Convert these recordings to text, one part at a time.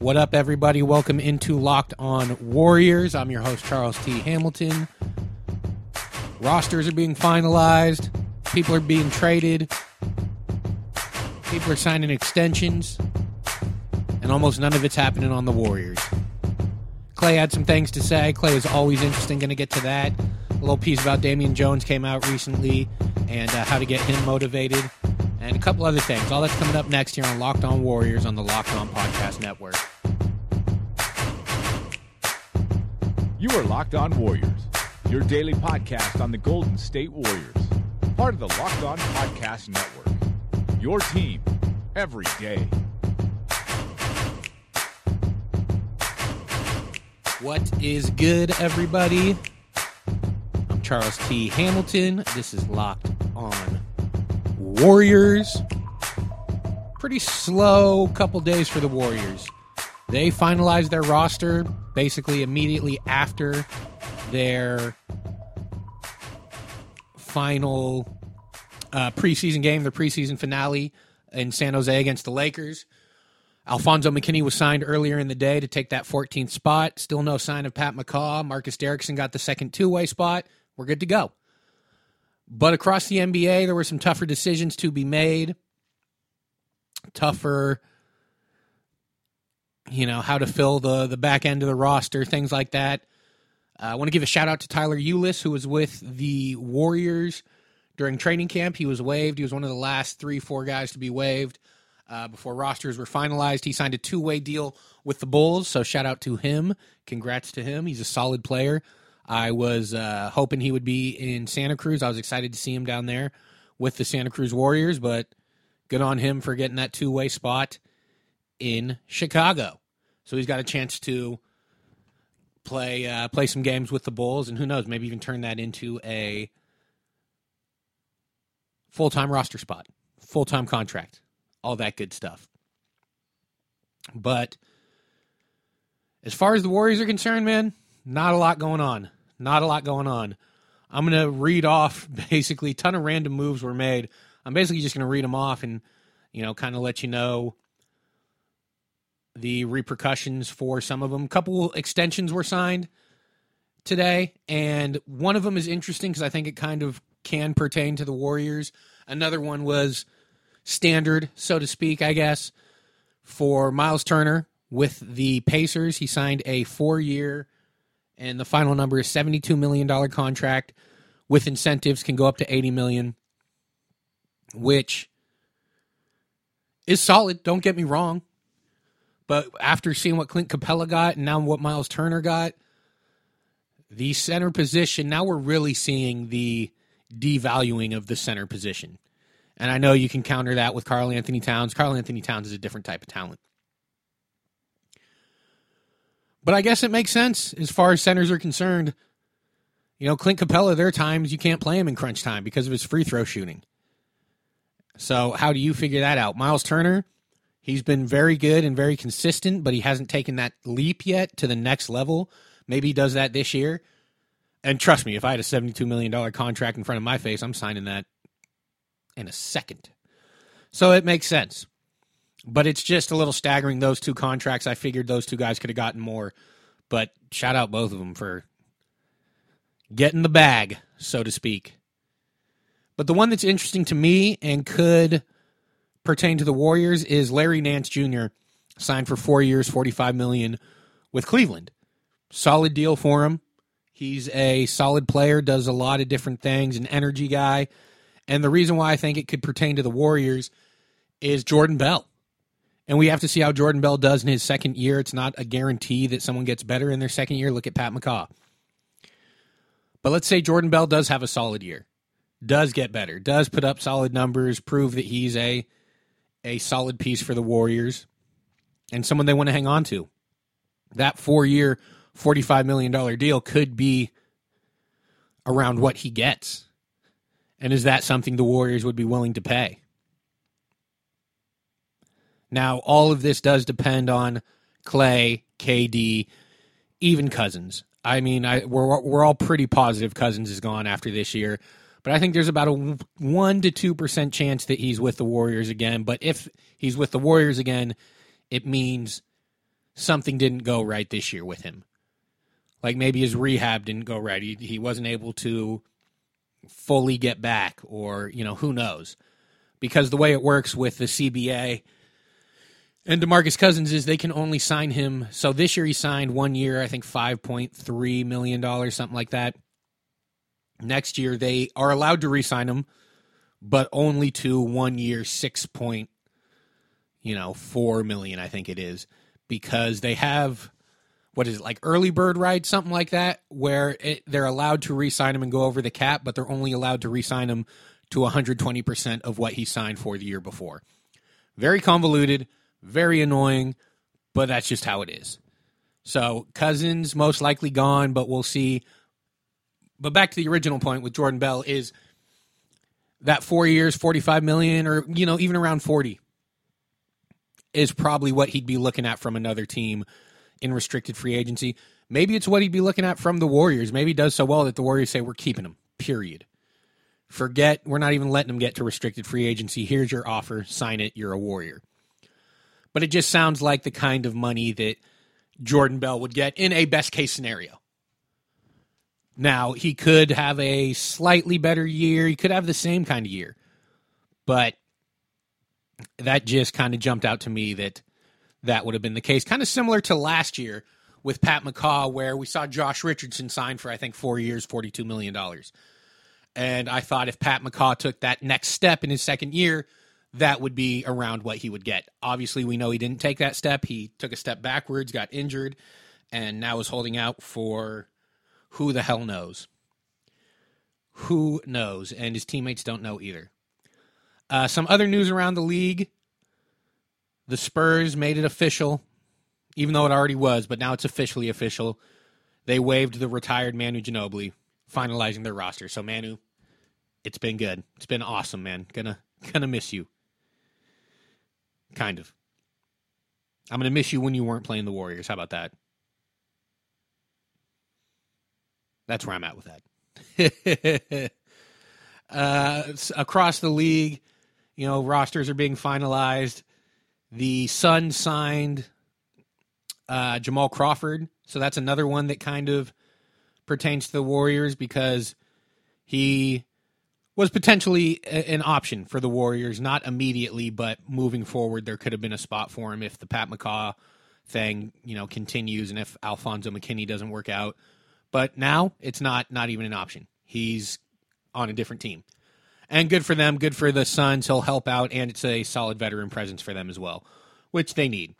What up, everybody? Welcome into Locked On Warriors. I'm your host, Charles T. Hamilton. Rosters are being finalized. People are being traded. People are signing extensions. And almost none of it's happening on the Warriors. Klay had some things to say. Klay is always interesting. Going to get to that. A little piece about Damian Jones came out recently and uh, how to get him motivated. And a couple other things. All that's coming up next here on Locked On Warriors on the Locked On Podcast Network. You are Locked On Warriors, your daily podcast on the Golden State Warriors, part of the Locked On Podcast Network. Your team every day. What is good, everybody? I'm Charles T. Hamilton. This is Locked On Warriors. Pretty slow couple days for the Warriors. They finalized their roster basically immediately after their final uh, preseason game, their preseason finale in San Jose against the Lakers. Alfonzo McKinney was signed earlier in the day to take that 14th spot. Still no sign of Pat McCaw. Marcus Derrickson got the second two way spot. We're good to go. But across the NBA, there were some tougher decisions to be made. Tougher, you know, how to fill the, the back end of the roster, things like that. Uh, I want to give a shout out to Tyler Ulis, who was with the Warriors during training camp. He was waived. He was one of the last three, four guys to be waived uh, before rosters were finalized. He signed a two way deal with the Bulls, so shout out to him. Congrats to him. He's a solid player. I was uh, hoping he would be in Santa Cruz. I was excited to see him down there with the Santa Cruz Warriors, but good on him for getting that two way spot in Chicago. So he's got a chance to play uh, play some games with the Bulls, and who knows, maybe even turn that into a full time roster spot, full time contract all that good stuff. But as far as the Warriors are concerned, man, not a lot going on. Not a lot going on. I'm going to read off basically a ton of random moves were made. I'm basically just going to read them off and, you know, kind of let you know the repercussions for some of them. A couple extensions were signed today, and one of them is interesting because I think it kind of can pertain to the Warriors. Another one was standard, so to speak, I guess, for Miles Turner with the Pacers. He signed a four year, and the final number is $72 million contract with incentives can go up to 80 million, which is solid. Don't get me wrong. But after seeing what Clint Capela got and now what Miles Turner got, the center position, now we're really seeing the devaluing of the center position. And I know you can counter that with Karl Anthony Towns. Karl Anthony Towns is a different type of talent. But I guess it makes sense as far as centers are concerned. You know, Clint Capela, there are times you can't play him in crunch time because of his free throw shooting. So, how do you figure that out? Miles Turner, he's been very good and very consistent, but he hasn't taken that leap yet to the next level. Maybe he does that this year. And trust me, if I had a $72 million contract in front of my face, I'm signing that in a second. So it makes sense. But it's just a little staggering, those two contracts. I figured those two guys could have gotten more. But shout out both of them for getting the bag, so to speak. But the one that's interesting to me and could pertain to the Warriors is Larry Nance Jr. signed for four years, forty-five million with Cleveland. Solid deal for him. He's a solid player, does a lot of different things, an energy guy. And the reason why I think it could pertain to the Warriors is Jordan Bell. And we have to see how Jordan Bell does in his second year. It's not a guarantee that someone gets better in their second year. Look at Pat McCaw. But let's say Jordan Bell does have a solid year, does get better, does put up solid numbers, prove that he's a a solid piece for the Warriors and someone they want to hang on to. that four year, $45 million deal could be around what he gets. And is that something the Warriors would be willing to pay? Now, all of this does depend on Klay, KD, even Cousins. I mean, I, we're we're all pretty positive Cousins is gone after this year, but I think there's about a one to two percent chance that he's with the Warriors again. But if he's with the Warriors again, it means something didn't go right this year with him. Like maybe his rehab didn't go right. He, he wasn't able to fully get back, or you know, who knows? Because the way it works with the CBA and DeMarcus Cousins is they can only sign him. So this year he signed one year, I think $5.3 million, something like that. Next year they are allowed to re sign him, but only to one year, six point, you know, four million, I think it is, because they have what is it like early bird rights, something like that, where it, they're allowed to re-sign him and go over the cap, but they're only allowed to re-sign him to 120 percent of what he signed for the year before. Very convoluted very annoying, but that's just how it is. So Cousins most likely gone, but we'll see. But back to the original point with Jordan Bell is that four years, forty-five million, or you know even around forty, is probably what he'd be looking at from another team in restricted free agency. Maybe it's what he'd be looking at from the Warriors. Maybe he does so well that the Warriors say we're keeping him. Period. Forget we're not even letting him get to restricted free agency. Here's your offer. Sign it. You're a Warrior but it just sounds like the kind of money that Jordan Bell would get in a best case scenario. Now, he could have a slightly better year. He could have the same kind of year. But that just kind of jumped out to me that that would have been the case. Kind of similar to last year with Pat McCaw, where we saw Josh Richardson sign for, I think, four years, $42 million. And I thought if Pat McCaw took that next step in his second year, that would be around what he would get. Obviously, we know he didn't take that step. He took a step backwards, got injured, and now is holding out for who the hell knows. Who knows? And his teammates don't know either. Uh, some other news around the league the Spurs made it official, even though it already was, but now it's officially official. They waived the retired Manu Ginobili, finalizing their roster. So, Manu, it's been good. It's been awesome, man. Gonna gonna miss you. Kind of. I'm to miss you when you weren't playing the Warriors. How about that? That's where I'm at with that. uh, across the league, you know, rosters are being finalized. The Sun signed uh, Jamal Crawford, so that's another one that kind of pertains to the Warriors because he was potentially an option for the Warriors, not immediately, but moving forward, there could have been a spot for him if the Pat McCaw thing, you know, continues and if Alfonzo McKinney doesn't work out. But now it's not not even an option. He's on a different team. And good for them, good for the Suns. He'll help out, and it's a solid veteran presence for them as well, which they need.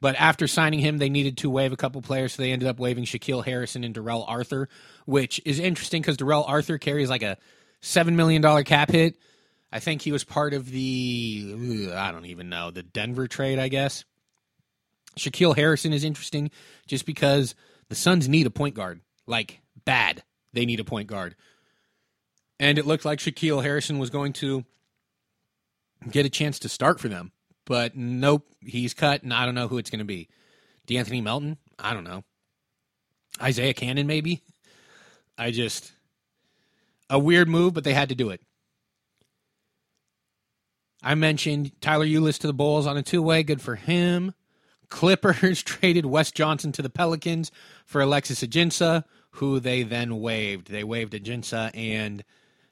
But after signing him, they needed to waive a couple players, so they ended up waiving Shaquille Harrison and Darrell Arthur, which is interesting because Darrell Arthur carries like a seven million dollar cap hit. I think he was part of the I don't even know the Denver trade. I guess Shaquille Harrison is interesting just because the Suns need a point guard like bad. They need a point guard, and it looked like Shaquille Harrison was going to get a chance to start for them, but nope, he's cut, and I don't know who it's going to be. De'Anthony Melton? I don't know. Isaiah Canaan, maybe. I just a weird move, but they had to do it. I mentioned Tyler Ulis to the Bulls on a two way. Good for him. Clippers traded Wes Johnson to the Pelicans for Alexis Ajinça, who they then waived. They waived Ajinça and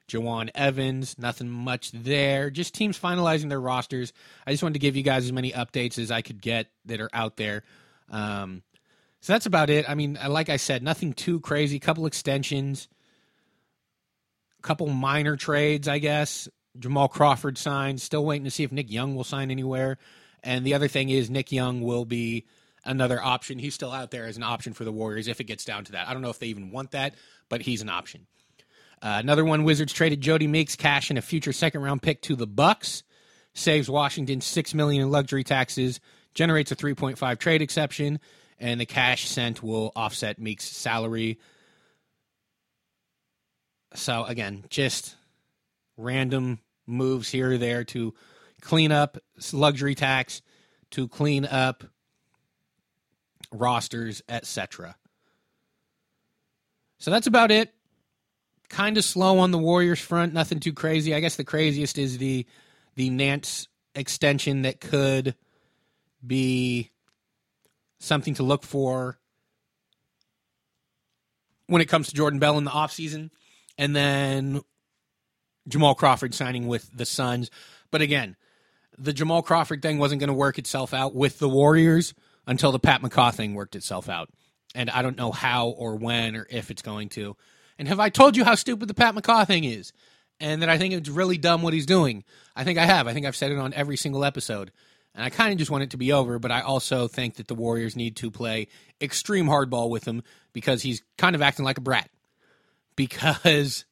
Jawun Evans. Nothing much there. Just teams finalizing their rosters. I just wanted to give you guys as many updates as I could get that are out there. Um, so that's about it. I mean, like I said, nothing too crazy. Couple extensions couple minor trades, I guess. Jamal Crawford signed. Still waiting to see if Nick Young will sign anywhere. And the other thing is Nick Young will be another option. He's still out there as an option for the Warriors if it gets down to that. I don't know if they even want that, but he's an option. Uh, another one, Wizards traded Jody Meeks cash and a future second round pick to the Bucks. Saves Washington six million in luxury taxes, generates a 3.5 trade exception, and the cash sent will offset Meek's salary. So again, just random moves here or there to clean up luxury tax, to clean up rosters, etc. So that's about it. Kind of slow on the Warriors front, nothing too crazy. I guess the craziest is the the Nance extension that could be something to look for when it comes to Jordan Bell in the offseason. And then Jamal Crawford signing with the Suns. But again, the Jamal Crawford thing wasn't going to work itself out with the Warriors until the Pat McCaw thing worked itself out. And I don't know how or when or if it's going to. And have I told you how stupid the Pat McCaw thing is? And that I think it's really dumb what he's doing. I think I have. I think I've said it on every single episode. And I kind of just want it to be over, but I also think that the Warriors need to play extreme hardball with him because he's kind of acting like a brat. Because,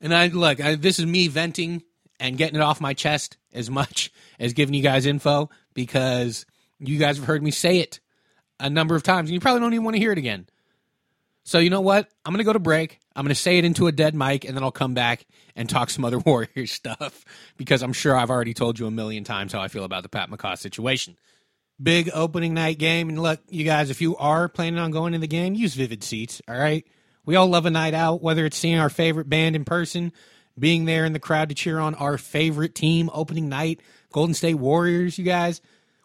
and I look, I, this is me venting and getting it off my chest as much as giving you guys info because you guys have heard me say it a number of times and you probably don't even want to hear it again. So you know what? I'm going to go to break. I'm going to say it into a dead mic, and then I'll come back and talk some other Warriors stuff because I'm sure I've already told you a million times how I feel about the Pat McCaw situation. Big opening night game, and look, you guys, if you are planning on going to the game, use Vivid Seats. All right, we all love a night out, whether it's seeing our favorite band in person, being there in the crowd to cheer on our favorite team opening night, Golden State Warriors. You guys,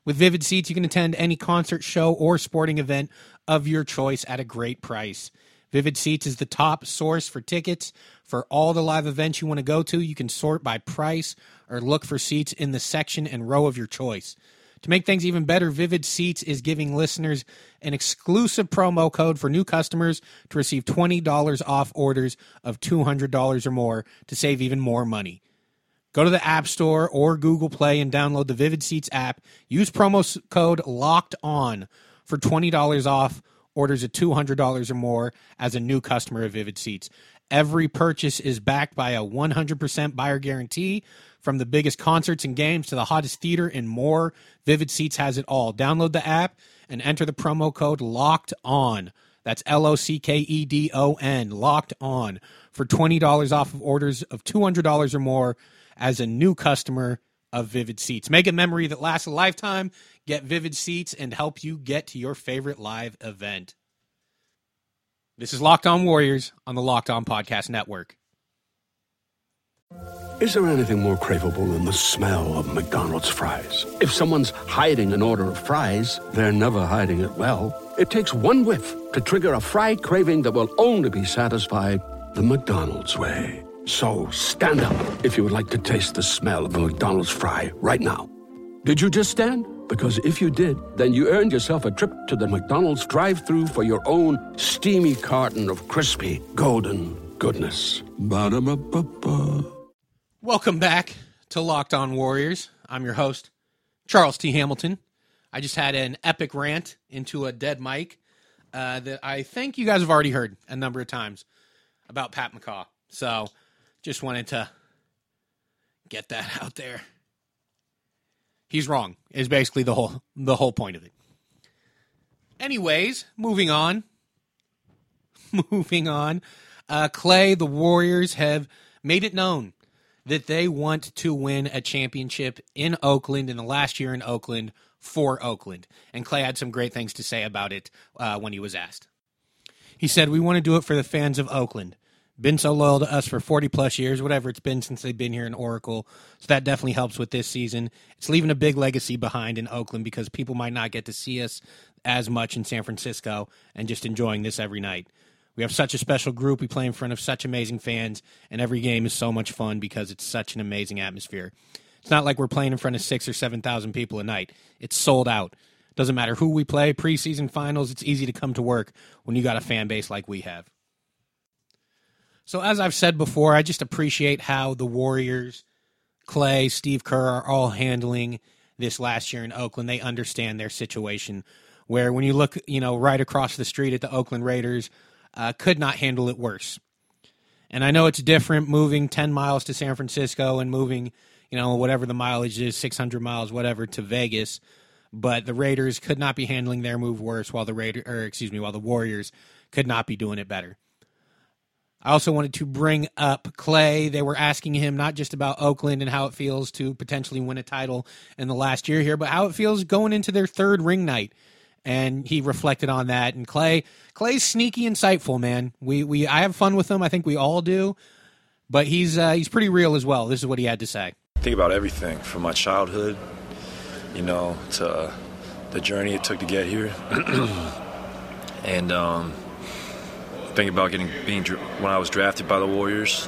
with Vivid Seats, you can attend any concert, show, or sporting event of your choice at a great price. Vivid Seats is the top source for tickets for all the live events you want to go to. You can sort by price or look for seats in the section and row of your choice. To make things even better, Vivid Seats is giving listeners an exclusive promo code for new customers to receive $20 off orders of $200 or more to save even more money. Go to the App Store or Google Play and download the Vivid Seats app. Use promo code LOCKED ON for $20 off orders of $200 or more as a new customer of Vivid Seats. Every purchase is backed by a 100% buyer guarantee. From the biggest concerts and games to the hottest theater and more, Vivid Seats has it all. Download the app and enter the promo code LOCKED ON. That's L O C K E D O N, locked on, for $20 off of orders of $200 or more as a new customer of Vivid Seats. Make a memory that lasts a lifetime. Get Vivid Seats and help you get to your favorite live event. This is Locked On Warriors on the Locked On Podcast Network. Is there anything more craveable than the smell of McDonald's fries? If someone's hiding an order of fries, they're never hiding it well. It takes one whiff to trigger a fry craving that will only be satisfied the McDonald's way. So stand up if you would like to taste the smell of a McDonald's fry right now. Did you just stand? Because if you did, then you earned yourself a trip to the McDonald's drive through for your own steamy carton of crispy, golden goodness. Ba-da-ba-ba-ba. Welcome back to Locked On Warriors. I'm your host, Charles T. Hamilton. I just had an epic rant into a dead mic uh, that I think you guys have already heard a number of times about Pat McCaw. So just wanted to get that out there. He's wrong. Is basically the whole the whole point of it. Anyways, moving on. moving on. Uh, Klay, the Warriors have made it known that they want to win a championship in Oakland in the last year in Oakland for Oakland. And Klay had some great things to say about it uh, when he was asked. He said, We want to do it for the fans of Oakland. Been so loyal to us for 40 plus years, whatever it's been since they've been here in Oracle. So that definitely helps with this season. It's leaving a big legacy behind in Oakland because people might not get to see us as much in San Francisco and just enjoying this every night. We have such a special group. We play in front of such amazing fans, and every game is so much fun because it's such an amazing atmosphere. It's not like we're playing in front of six or 7,000 people a night. It's sold out. Doesn't matter who we play, preseason finals, it's easy to come to work when you got a fan base like we have. So, as I've said before, I just appreciate how the Warriors, Klay, Steve Kerr are all handling this last year in Oakland. They understand their situation. Where when you look, you know, right across the street at the Oakland Raiders, uh, could not handle it worse. And I know it's different moving 10 miles to San Francisco and moving, you know, whatever the mileage is, 600 miles, whatever, to Vegas. but the Raiders could not be handling their move worse while the Raider or excuse me, while the Warriors could not be doing it better. I also wanted to bring up Klay. They were asking him not just about Oakland and how it feels to potentially win a title in the last year here, but how it feels going into their third ring night. And he reflected on that. And Klay, Klay's sneaky, insightful, man. We we I have fun with him. I think we all do. But he's uh, he's pretty real as well. This is what he had to say. Think about everything from my childhood, you know, to the journey it took to get here, and um, think about getting being when I was drafted by the Warriors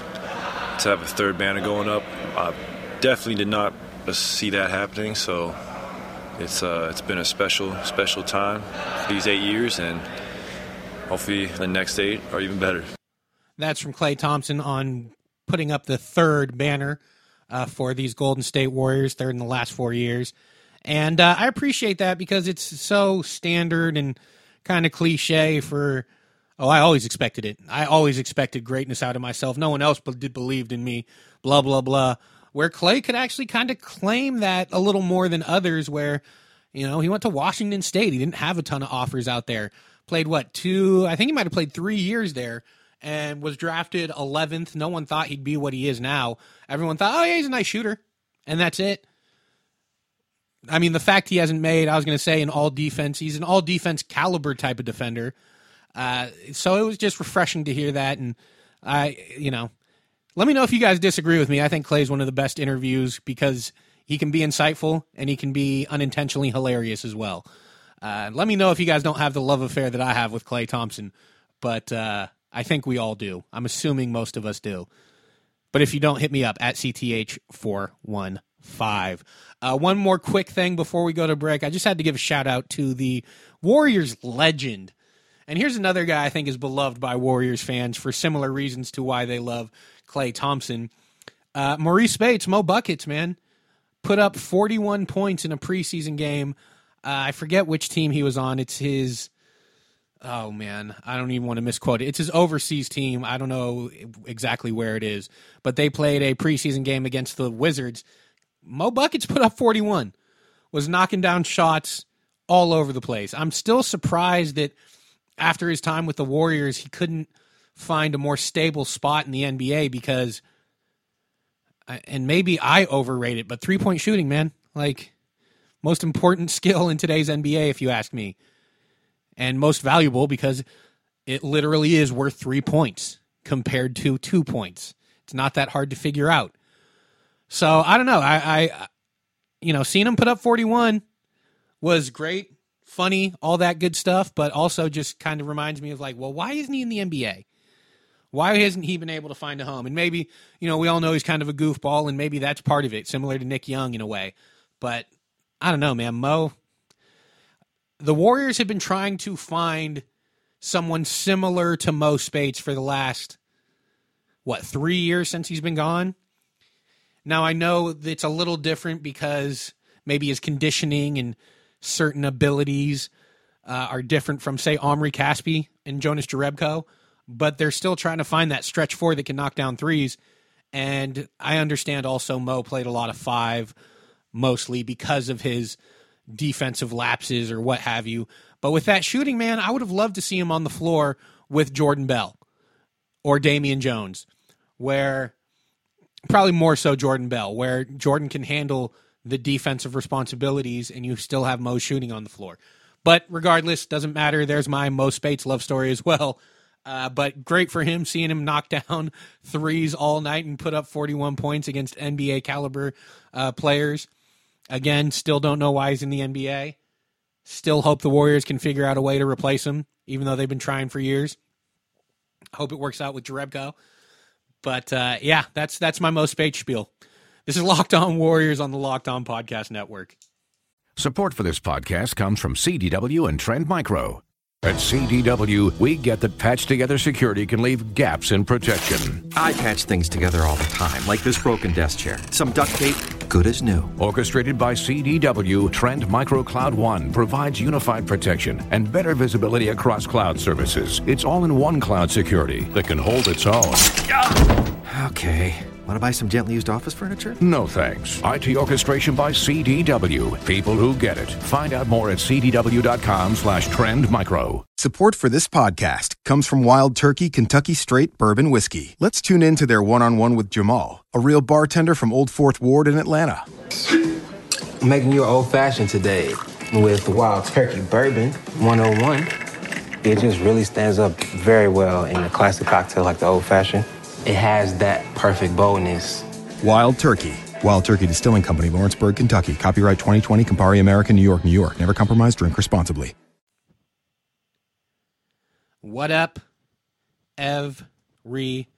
to have a third banner going up. I definitely did not see that happening. So it's uh, it's been a special special time these eight years, and hopefully the next eight are even better. That's from Klay Thompson on putting up the third banner uh, for these Golden State Warriors, third in the last four years. And uh, I appreciate that because it's so standard and kind of cliche for Oh, I always expected it. I always expected greatness out of myself. No one else did believed in me. Blah blah blah. Where Klay could actually kind of claim that a little more than others. Where, you know, he went to Washington State. He didn't have a ton of offers out there. Played what two? I think he might have played three years there, and was drafted 11th. No one thought he'd be what he is now. Everyone thought, oh yeah, he's a nice shooter, and that's it. I mean, the fact he hasn't made, I was going to say, an all defense. He's an all defense caliber type of defender uh, so it was just refreshing to hear that. And I, you know, let me know if you guys disagree with me. I think Klay's one of the best interviews because he can be insightful and he can be unintentionally hilarious as well. Uh, let me know if you guys don't have the love affair that I have with Klay Thompson, but uh, I think we all do. I'm assuming most of us do. But if you don't, hit me up at CTH415. Uh, one more quick thing before we go to break. I just had to give a shout out to the Warriors legend, and here's another guy I think is beloved by Warriors fans for similar reasons to why they love Klay Thompson. Uh, Marreese Speights, Mo Buckets, man, put up 41 points in a preseason game. Uh, I forget which team he was on. It's his. Oh man, I don't even want to misquote it. It's his overseas team. I don't know exactly where it is, but they played a preseason game against the Wizards. Mo Buckets put up 41, was knocking down shots all over the place. I'm still surprised that after his time with the Warriors, he couldn't find a more stable spot in the NBA because, and maybe I overrate it, but three point shooting, man, like most important skill in today's NBA, if you ask me, and most valuable because it literally is worth three points compared to two points. It's not that hard to figure out. So I don't know. I, I you know, seeing him put up 41 was great funny, all that good stuff, but also just kind of reminds me of like, well, why isn't he in the NBA? Why hasn't he been able to find a home? And maybe, you know, we all know he's kind of a goofball, and maybe that's part of it, similar to Nick Young in a way. But I don't know, man. Mo, the Warriors have been trying to find someone similar to Mo Speights for the last, what, three years since he's been gone? Now, I know it's a little different because maybe his conditioning and certain abilities uh, are different from, say, Omri Caspi and Jonas Jerebko, but they're still trying to find that stretch four that can knock down threes. And I understand also Mo played a lot of five, mostly because of his defensive lapses or what have you. But with that shooting, man, I would have loved to see him on the floor with Jordan Bell or Damian Jones, where probably more so Jordan Bell, where Jordan can handle the defensive responsibilities and you still have Mo shooting on the floor. But regardless, doesn't matter. There's my Mo Speights love story as well. Uh, but great for him seeing him knock down threes all night and put up 41 points against NBA caliber uh, players. Again, still don't know why he's in the NBA. Still hope the Warriors can figure out a way to replace him, even though they've been trying for years. Hope it works out with Jerebko. But uh, yeah, that's that's my Mo Speights spiel. This is Locked On Warriors on the Locked On Podcast Network. Support for this podcast comes from CDW and Trend Micro. At CDW, we get that patched together security can leave gaps in protection. I patch things together all the time, like this broken desk chair. Some duct tape, good as new. Orchestrated by CDW, Trend Micro Cloud One provides unified protection and better visibility across cloud services. It's all in one cloud security that can hold its own. Okay. Want to buy some gently used office furniture? No thanks. IT orchestration by CDW. People who get it. Find out more at cdw.com slash trend micro. Support for this podcast comes from Wild Turkey Kentucky Straight Bourbon Whiskey. Let's tune in to their one-on-one with Jamal, a real bartender from Old Fourth Ward in Atlanta. Making you an old fashioned today with Wild Turkey Bourbon 101. It just really stands up very well in a classic cocktail like the old fashioned. It has that perfect boldness. Wild Turkey. Wild Turkey Distilling Company, Lawrenceburg, Kentucky. Copyright 2020, Campari America, New York, New York. Never compromise, drink responsibly. What up, everybody?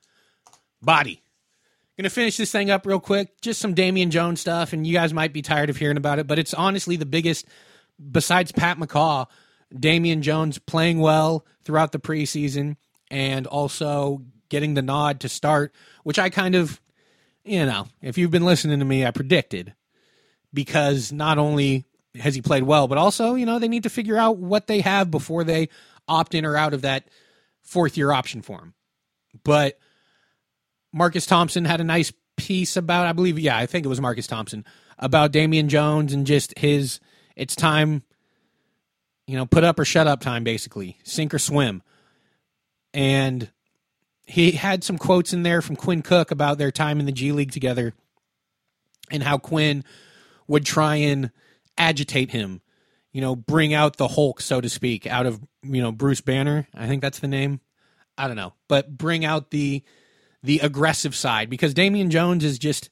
Gonna finish this thing up real quick. Just some Damian Jones stuff, and you guys might be tired of hearing about it, but it's honestly the biggest, besides Pat McCaw, Damian Jones playing well throughout the preseason and also getting the nod to start, which I kind of, you know, if you've been listening to me, I predicted because not only has he played well, but also, you know, they need to figure out what they have before they opt in or out of that fourth year option for him. But Marcus Thompson had a nice piece about, I believe, yeah, I think it was Marcus Thompson, about Damian Jones and just his, it's time, you know, put up or shut up time, basically, sink or swim. And he had some quotes in there from Quinn Cook about their time in the G League together and how Quinn would try and agitate him, you know, bring out the Hulk, so to speak, out of, you know, Bruce Banner. I think that's the name. I don't know, but bring out the the aggressive side because Damian Jones is just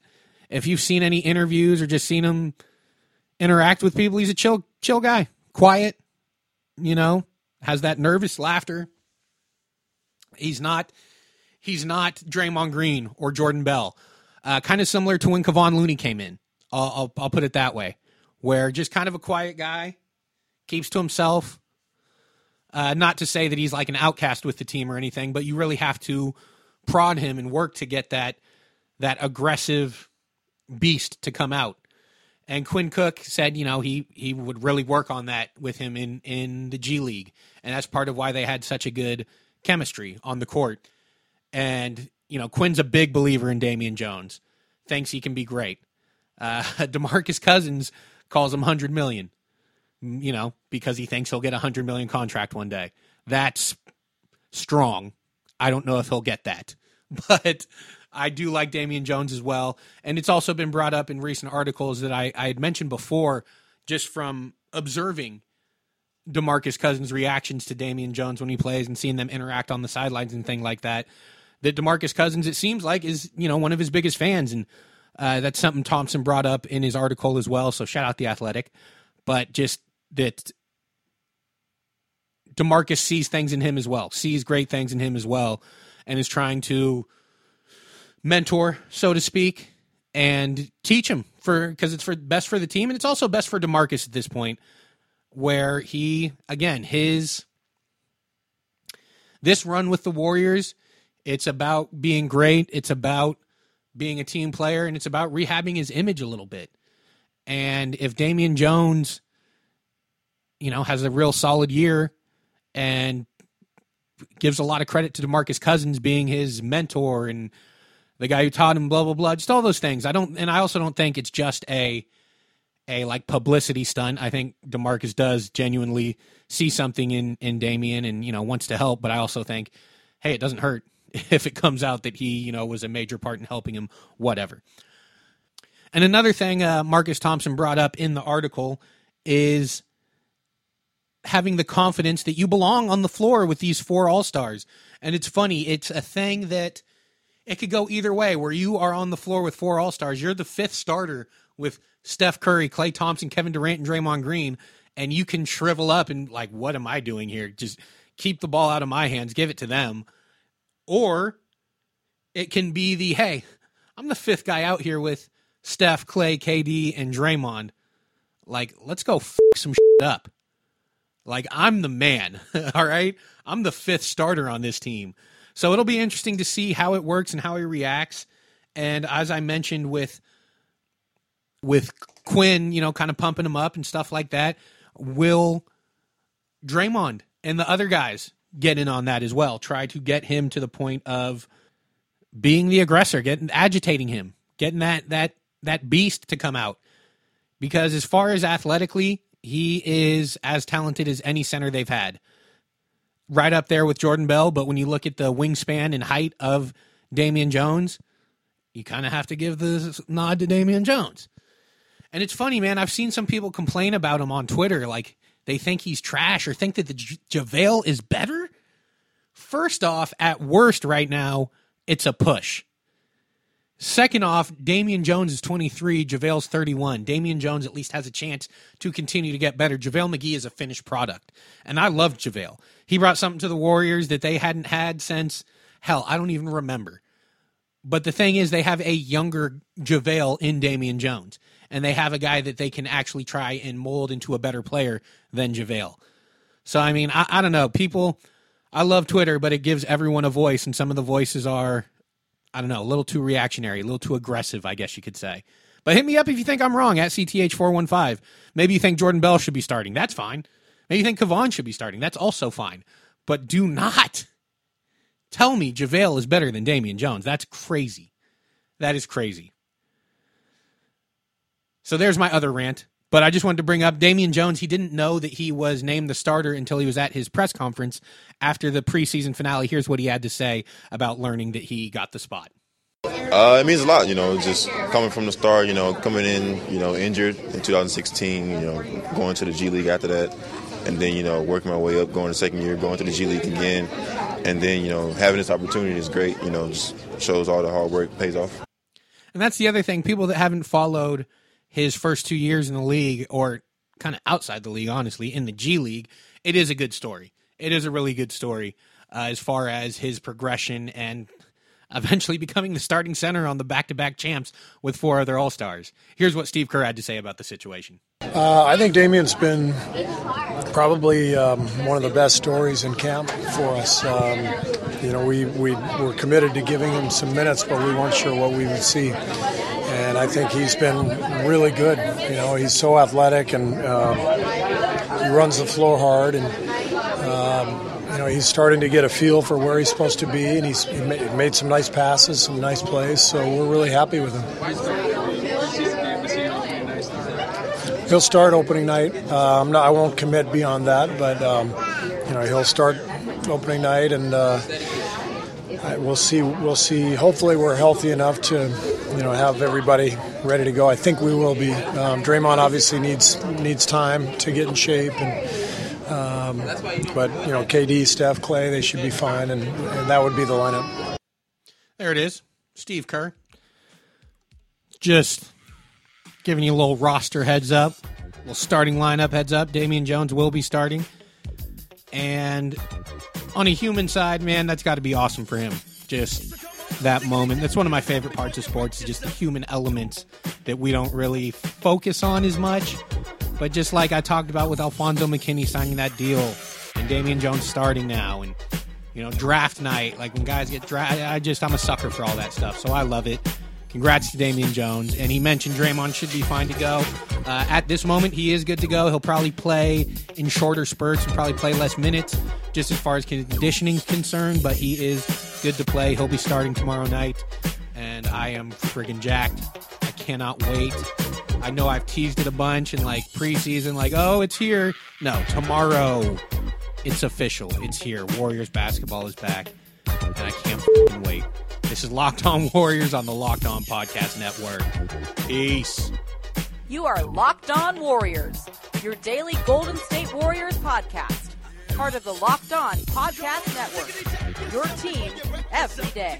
if you've seen any interviews or just seen him interact with people, he's a chill chill guy, quiet, you know, has that nervous laughter. He's not he's not Draymond Green or Jordan Bell. Uh, kind of similar to when Kevon Looney came in. I'll, I'll, I'll put it that way, where just kind of a quiet guy, keeps to himself. Uh, not to say that he's like an outcast with the team or anything, but you really have to prod him and work to get that that aggressive beast to come out. And Quinn Cook said, you know, he he would really work on that with him in in the G League, and that's part of why they had such a good chemistry on the court. And you know, Quinn's a big believer in Damian Jones, thinks he can be great. Uh, Demarcus Cousins calls him hundred million, you know, because he thinks he'll get a hundred million contract one day. That's strong. I don't know if he'll get that, but I do like Damian Jones as well. And it's also been brought up in recent articles that I, I had mentioned before, just from observing Demarcus Cousins' reactions to Damian Jones when he plays and seeing them interact on the sidelines and thing like that. That Demarcus Cousins, it seems like, is you know one of his biggest fans, and uh, that's something Thompson brought up in his article as well. So shout out the Athletic, but just that Demarcus sees things in him as well, sees great things in him as well, and is trying to mentor, so to speak, and teach him for because it's for best for the team and it's also best for Demarcus at this point, where he again his this run with the Warriors, it's about being great, it's about being a team player, and it's about rehabbing his image a little bit. And if Damian Jones, you know, has a real solid year and gives a lot of credit to DeMarcus Cousins being his mentor and the guy who taught him blah blah blah just all those things. I don't and i also don't think it's just a a like publicity stunt. I think demarcus does genuinely see something in in damian and you know wants to help but i also think hey it doesn't hurt if it comes out that he you know was a major part in helping him whatever and another thing uh, marcus thompson brought up in the article is having the confidence that you belong on the floor with these four all-stars and it's funny it's a thing that it could go either way where you are on the floor with four All Stars. You're the fifth starter with Steph Curry, Klay Thompson, Kevin Durant, and Draymond Green, and you can shrivel up and like, what am I doing here? Just keep the ball out of my hands, give it to them. Or it can be the hey, I'm the fifth guy out here with Steph, Klay, KD, and Draymond. Like, let's go f- some shit up. Like, I'm the man, all right? I'm the fifth starter on this team. So it'll be interesting to see how it works and how he reacts. And as I mentioned with with Quinn, you know, kind of pumping him up and stuff like that, will Draymond and the other guys get in on that as well? Try to get him to the point of being the aggressor, getting agitating him, getting that that that beast to come out. Because as far as athletically, he is as talented as any center they've had. Right up there with Jordan Bell, but when you look at the wingspan and height of Damian Jones, you kind of have to give the nod to Damian Jones. And it's funny, man. I've seen some people complain about him on Twitter, like they think he's trash or think that the J- JaVale is better. First off, at worst, right now, it's a push. Second off, Damian Jones is 23, JaVale's 31. Damian Jones at least has a chance to continue to get better. JaVale McGee is a finished product. And I love JaVale. He brought something to the Warriors that they hadn't had since, hell, I don't even remember. But the thing is, they have a younger JaVale in Damian Jones. And they have a guy that they can actually try and mold into a better player than JaVale. So, I mean, I, I don't know. People, I love Twitter, but it gives everyone a voice. And some of the voices are I don't know, a little too reactionary, a little too aggressive, I guess you could say. But hit me up if you think I'm wrong at CTH415. Maybe you think Jordan Bell should be starting. That's fine. Maybe you think Kevon should be starting. That's also fine. But do not tell me JaVale is better than Damian Jones. That's crazy. That is crazy. So there's my other rant. But I just wanted to bring up Damian Jones. He didn't know that he was named the starter until he was at his press conference after the preseason finale. Here's what he had to say about learning that he got the spot. Uh, it means a lot, you know, just coming from the start, you know, coming in, you know, injured in 2016, you know, going to the G League after that, and then, you know, working my way up, going to second year, going to the G League again, and then, you know, having this opportunity is great, you know, just shows all the hard work pays off. And that's the other thing. People that haven't followed his first two years in the league, or kind of outside the league, honestly, in the G League, it is a good story. It is a really good story uh, as far as his progression and eventually becoming the starting center on the back to back champs with four other All Stars. Here's what Steve Kerr had to say about the situation. Uh, I think Damian's been probably um, one of the best stories in camp for us. Um, you know, we, we were committed to giving him some minutes, but we weren't sure what we would see and I think he's been really good. You know, he's so athletic and uh, he runs the floor hard, and um, you know he's starting to get a feel for where he's supposed to be, and he's he made some nice passes, some nice plays. So we're really happy with him. He'll start opening night. Uh, not, i won't commit beyond that, but um, you know he'll start opening night, and uh, we'll see. We'll see. Hopefully, we're healthy enough to you know have everybody ready to go. I think we will be. Um, Draymond obviously needs needs time to get in shape, and um, but you know KD, Steph, Klay, they should be fine, and, and that would be the lineup. There it is, Steve Kerr. Just giving you a little roster heads up, a little starting lineup heads up. Damian Jones will be starting, and on a human side, man, that's got to be awesome for him. Just that moment. That's one of my favorite parts of sports, is just the human elements that we don't really focus on as much. But just like I talked about with Alfonzo McKinney signing that deal and Damian Jones starting now and you know, draft night, like when guys get drafted, I just I'm a sucker for all that stuff. So I love it. Congrats to Damian Jones. And he mentioned Draymond should be fine to go. Uh, at this moment, he is good to go. He'll probably play in shorter spurts and probably play less minutes, just as far as conditioning is concerned. But he is good to play. He'll be starting tomorrow night. And I am friggin' jacked. I cannot wait. I know I've teased it a bunch in like preseason, like, oh, it's here. No, tomorrow it's official. It's here. Warriors basketball is back. And I can't wait. This is Locked On Warriors on the Locked On Podcast Network. Peace. You are Locked On Warriors, your daily Golden State Warriors podcast. Part of the Locked On Podcast Network. Your team every day.